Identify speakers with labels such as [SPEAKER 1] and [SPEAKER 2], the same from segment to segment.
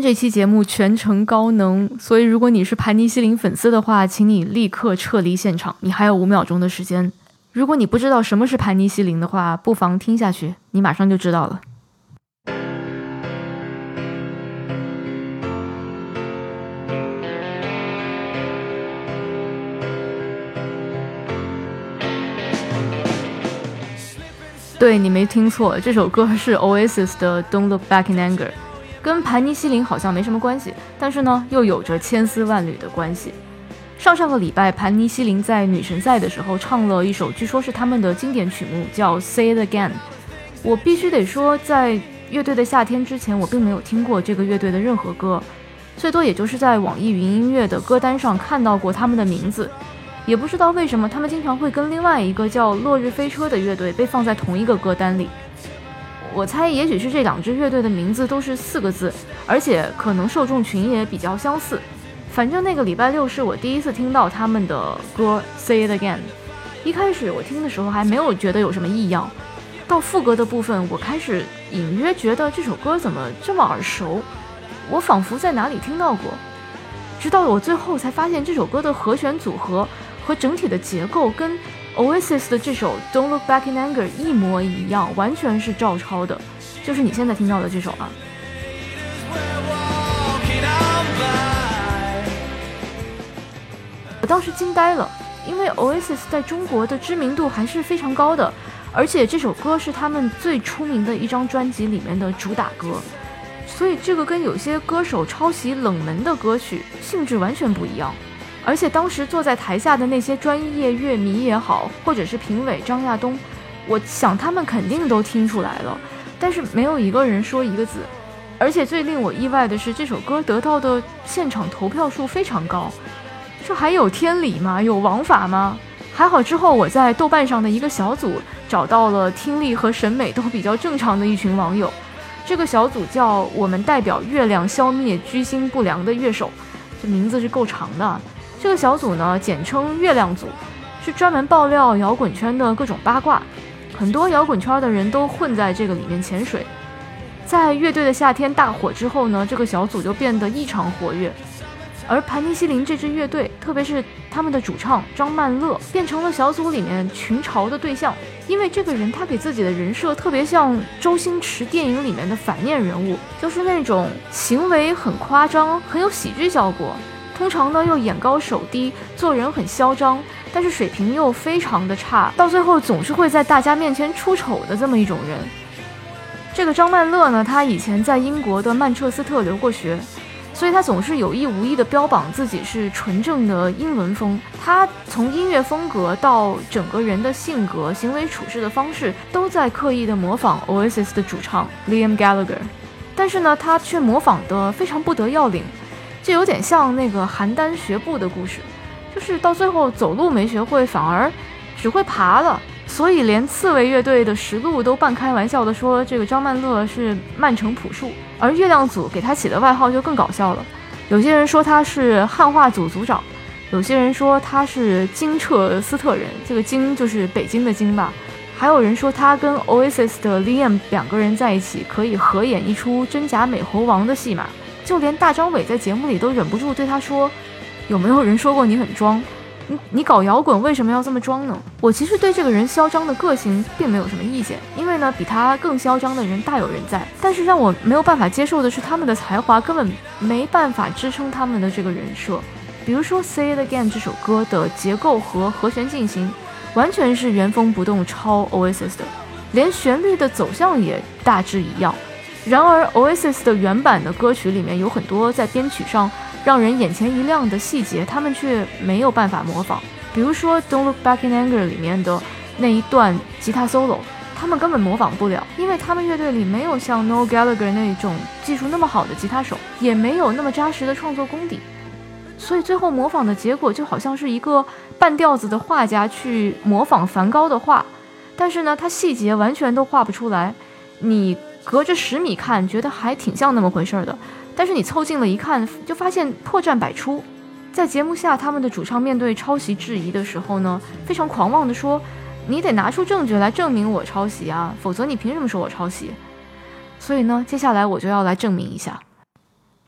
[SPEAKER 1] 这期节目全程高能，所以如果你是盘尼西林粉丝的话，请你立刻撤离现场，你还有五秒钟的时间。如果你不知道什么是盘尼西林的话，不妨听下去，你马上就知道了。对你没听错，这首歌是 Oasis 的《Don't Look Back in Anger》。跟盘尼西林好像没什么关系，但是呢，又有着千丝万缕的关系。上上个礼拜，盘尼西林在女神赛的时候唱了一首，据说是他们的经典曲目，叫《Say It Again》。我必须得说，在乐队的夏天之前，我并没有听过这个乐队的任何歌，最多也就是在网易云音乐的歌单上看到过他们的名字。也不知道为什么，他们经常会跟另外一个叫落日飞车的乐队被放在同一个歌单里。我猜，也许是这两支乐队的名字都是四个字，而且可能受众群也比较相似。反正那个礼拜六是我第一次听到他们的歌《Say It Again》。一开始我听的时候还没有觉得有什么异样，到副歌的部分，我开始隐约觉得这首歌怎么这么耳熟，我仿佛在哪里听到过。直到我最后才发现，这首歌的和弦组合和整体的结构跟。Oasis 的这首《Don't Look Back in Anger》一模一样，完全是照抄的，就是你现在听到的这首啊。我当时惊呆了，因为 Oasis 在中国的知名度还是非常高的，而且这首歌是他们最出名的一张专辑里面的主打歌，所以这个跟有些歌手抄袭冷门的歌曲性质完全不一样。而且当时坐在台下的那些专业乐迷也好，或者是评委张亚东，我想他们肯定都听出来了，但是没有一个人说一个字。而且最令我意外的是，这首歌得到的现场投票数非常高，这还有天理吗？有王法吗？还好之后我在豆瓣上的一个小组找到了听力和审美都比较正常的一群网友，这个小组叫我们代表月亮消灭居心不良的乐手，这名字是够长的。这个小组呢，简称“月亮组”，是专门爆料摇滚圈的各种八卦，很多摇滚圈的人都混在这个里面潜水。在乐队的夏天大火之后呢，这个小组就变得异常活跃。而盘尼西林这支乐队，特别是他们的主唱张曼乐，变成了小组里面群嘲的对象，因为这个人他给自己的人设特别像周星驰电影里面的反面人物，就是那种行为很夸张，很有喜剧效果。通常呢又眼高手低，做人很嚣张，但是水平又非常的差，到最后总是会在大家面前出丑的这么一种人。这个张曼乐呢，他以前在英国的曼彻斯特留过学，所以他总是有意无意的标榜自己是纯正的英伦风。他从音乐风格到整个人的性格、行为处事的方式，都在刻意的模仿 Oasis 的主唱 Liam Gallagher，但是呢，他却模仿的非常不得要领。这有点像那个邯郸学步的故事，就是到最后走路没学会，反而只会爬了。所以连刺猬乐队的石录都半开玩笑的说，这个张曼乐是曼城朴树。而月亮组给他起的外号就更搞笑了，有些人说他是汉化组组长，有些人说他是金彻斯特人，这个金就是北京的京吧。还有人说他跟 Oasis 的 Liam 两个人在一起可以合演一出真假美猴王的戏码。就连大张伟在节目里都忍不住对他说：“有没有人说过你很装？你你搞摇滚为什么要这么装呢？”我其实对这个人嚣张的个性并没有什么意见，因为呢，比他更嚣张的人大有人在。但是让我没有办法接受的是，他们的才华根本没办法支撑他们的这个人设。比如说《Say It Again》这首歌的结构和和弦进行，完全是原封不动抄 Oasis 的，连旋律的走向也大致一样。然而，Oasis 的原版的歌曲里面有很多在编曲上让人眼前一亮的细节，他们却没有办法模仿。比如说《Don't Look Back in Anger》里面的那一段吉他 solo，他们根本模仿不了，因为他们乐队里没有像 No Gallagher 那种技术那么好的吉他手，也没有那么扎实的创作功底，所以最后模仿的结果就好像是一个半吊子的画家去模仿梵高的画，但是呢，他细节完全都画不出来，你。隔着十米看，觉得还挺像那么回事儿的，但是你凑近了一看，就发现破绽百出。在节目下，他们的主唱面对抄袭质疑的时候呢，非常狂妄地说：“你得拿出证据来证明我抄袭啊，否则你凭什么说我抄袭？”所以呢，接下来我就要来证明一下。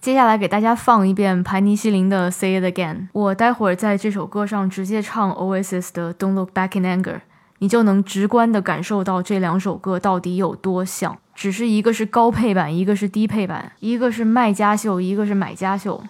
[SPEAKER 1] 接下来给大家放一遍盘尼西林的《Say It Again》。我待会儿在这首歌上直接唱 Oasis 的《Don't Look Back in Anger》，你就能直观地感受到这两首歌到底有多像。只是一个是高配版，一个是低配版，一个是卖家秀，一个是买家秀。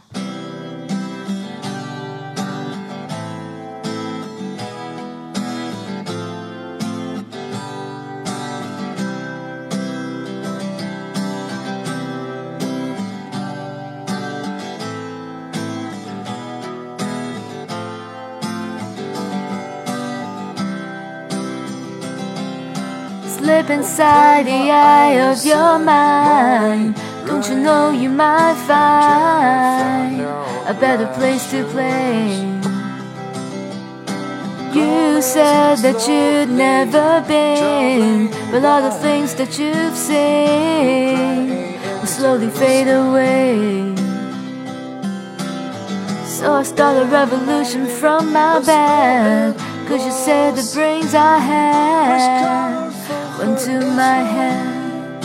[SPEAKER 1] Slip inside the eye of your mind. Don't you know you might find a better place to play? You said that you'd never been, but all the things that you've seen will slowly fade away. So I start a revolution from my bed, cause you said the brains I had went to my hand.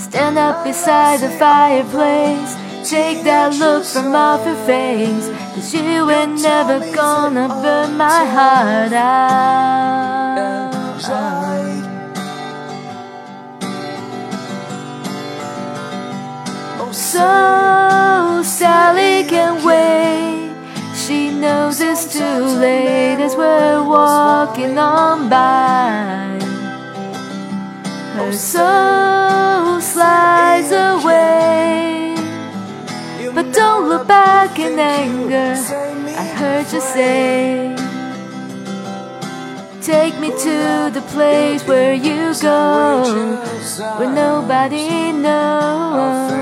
[SPEAKER 1] Stand up beside the fireplace. Take that look from off your face. Cause you ain't never gonna burn my heart out. Oh, so Sally it's too late as we're walking on by. Her soul slides away. But don't look back in anger. I heard you say. Take me to the place where you go, where nobody knows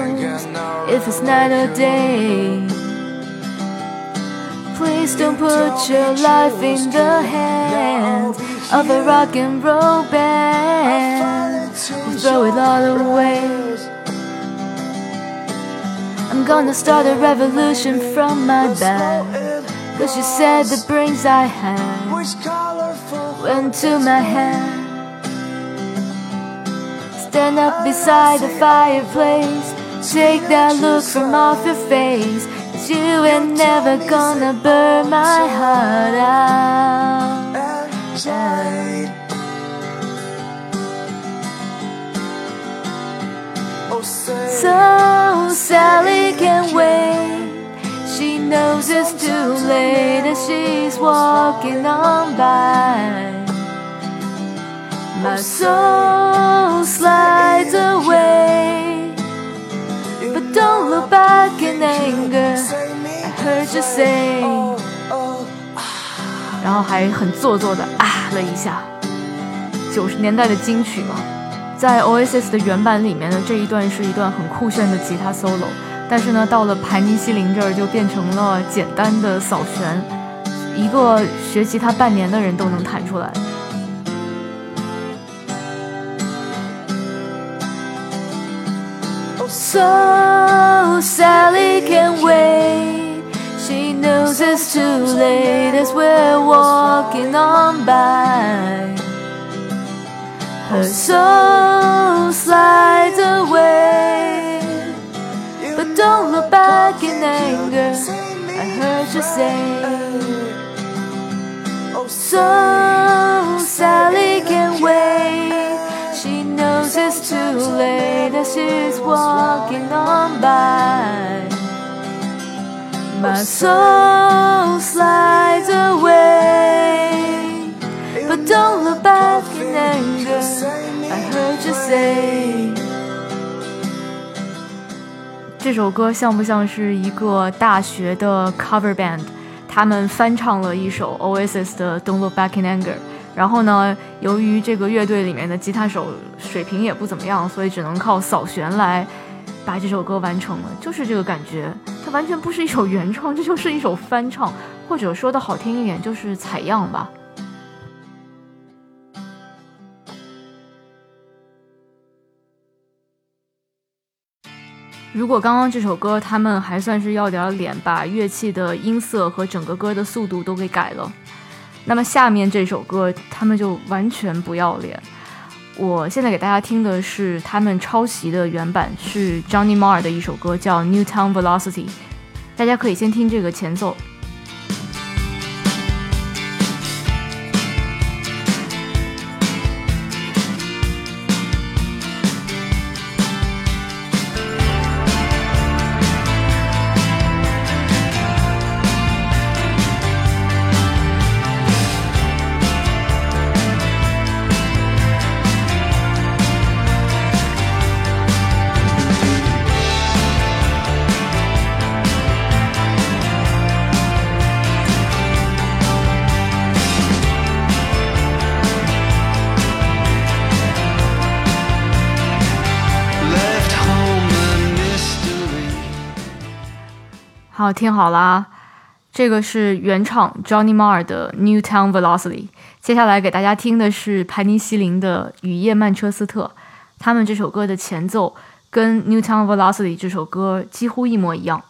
[SPEAKER 1] if it's night or day. Please don't put your life in the hands of a rock and roll band. We'll throw it all away. I'm gonna start a revolution from my bed. Cause you said the brains I had went to my head. Stand up beside the fireplace. Take that look from off your face. You ain't never gonna burn my heart out. So Sally can wait. She knows it's too late as she's walking on by. My soul slides away. But don't look back in anger. I heard you say. 然后还很做作的啊了一下，九十年代的金曲嘛。在 Oasis 的原版里面呢，这一段是一段很酷炫的吉他 solo，但是呢，到了盘尼西林这儿就变成了简单的扫弦，一个学吉他半年的人都能弹出来。So Sally can wait. She knows it's too late as we're walking on by. Her soul slides away. But don't look back in anger. I heard you say. Oh, so late as she's walking on by. My soul slides away. But don't look back in anger. I heard you say. 这首歌像不像是一个大学的 cover band？他们翻唱了一首 Oasis 的《Don't Look Back in Anger》。 然后呢，由于这个乐队里面的吉他手水平也不怎么样，所以只能靠扫弦来把这首歌完成了。就是这个感觉，它完全不是一首原创，这就是一首翻唱，或者说的好听一点，就是采样吧。如果刚刚这首歌他们还算是要点脸，把乐器的音色和整个歌的速度都给改了，那么下面这首歌他们就完全不要脸。我现在给大家听的是他们抄袭的原版，是 Johnny Marr 的一首歌，叫《Newtown Velocity》。大家可以先听这个前奏。好，听好啦，这个是原唱 Johnny Marr 的《Newtown Velocity》。接下来给大家听的是盘尼西林的《雨夜曼彻斯特》。他们这首歌的前奏跟《Newtown Velocity》这首歌几乎一模一样。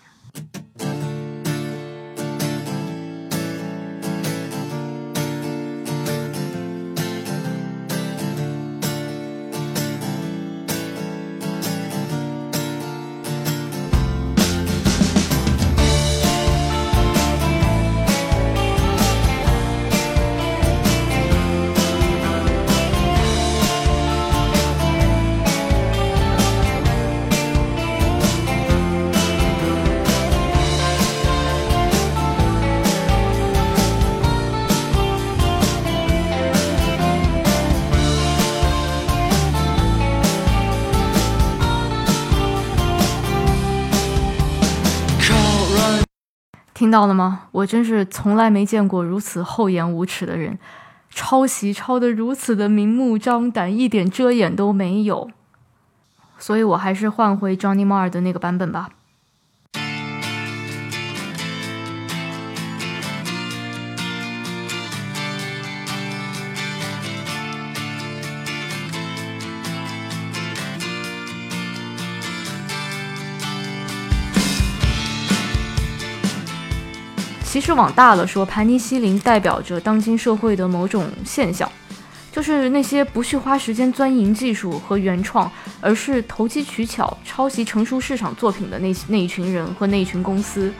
[SPEAKER 1] 听到了吗？我真是从来没见过如此厚颜无耻的人，抄袭抄得如此的明目张胆，一点遮掩都没有。所以我还是换回 Johnny Marr 的那个版本吧。实往大了说，盘尼西林代表着当今社会的某种现象，就是那些不去花时间钻营技术和原创，而是投机取巧抄袭成熟市场作品的那那一群人和那一群公司。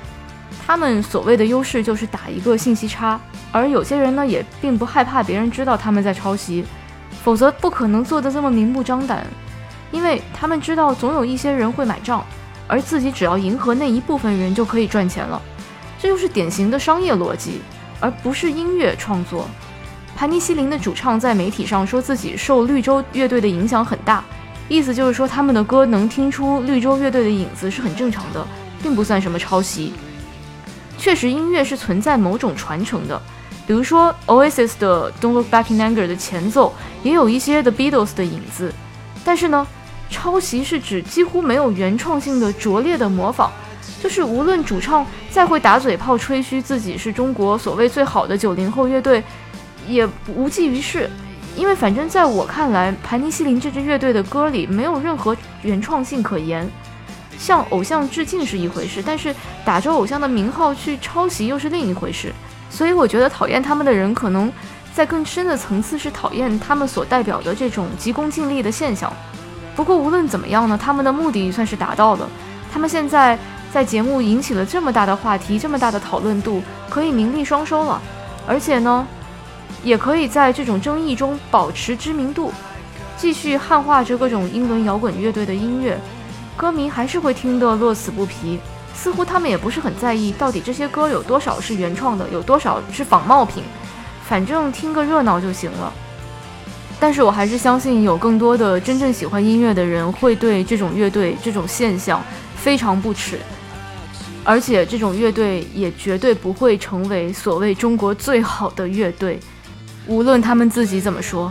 [SPEAKER 1] 他们所谓的优势就是打一个信息差，而有些人呢也并不害怕别人知道他们在抄袭，否则不可能做得这么明目张胆，因为他们知道总有一些人会买账，而自己只要迎合那一部分人就可以赚钱了。这就是典型的商业逻辑，而不是音乐创作。盘尼西林的主唱在媒体上说自己受绿洲乐队的影响很大，意思就是说他们的歌能听出绿洲乐队的影子是很正常的，并不算什么抄袭。确实，音乐是存在某种传承的，比如说 Oasis 的 Don't Look Back in Anger 的前奏也有一些 The Beatles 的影子，但是呢，抄袭是指几乎没有原创性的拙劣的模仿。就是无论主唱再会打嘴炮吹嘘自己是中国所谓最好的九零后乐队，也无济于事，因为反正在我看来，盘尼西林这支乐队的歌里没有任何原创性可言。向偶像致敬是一回事，但是打着偶像的名号去抄袭又是另一回事。所以我觉得讨厌他们的人，可能在更深的层次是讨厌他们所代表的这种急功近利的现象。不过无论怎么样呢，他们的目的算是达到了。他们现在。在节目引起了这么大的话题，这么大的讨论度，可以名利双收了，而且呢，也可以在这种争议中保持知名度，继续汉化着各种英伦摇滚乐队的音乐，歌迷还是会听得乐此不疲。似乎他们也不是很在意到底这些歌有多少是原创的，有多少是仿冒品，反正听个热闹就行了。但是我还是相信有更多的真正喜欢音乐的人会对这种乐队这种现象非常不耻。而且这种乐队也绝对不会成为所谓中国最好的乐队，无论他们自己怎么说。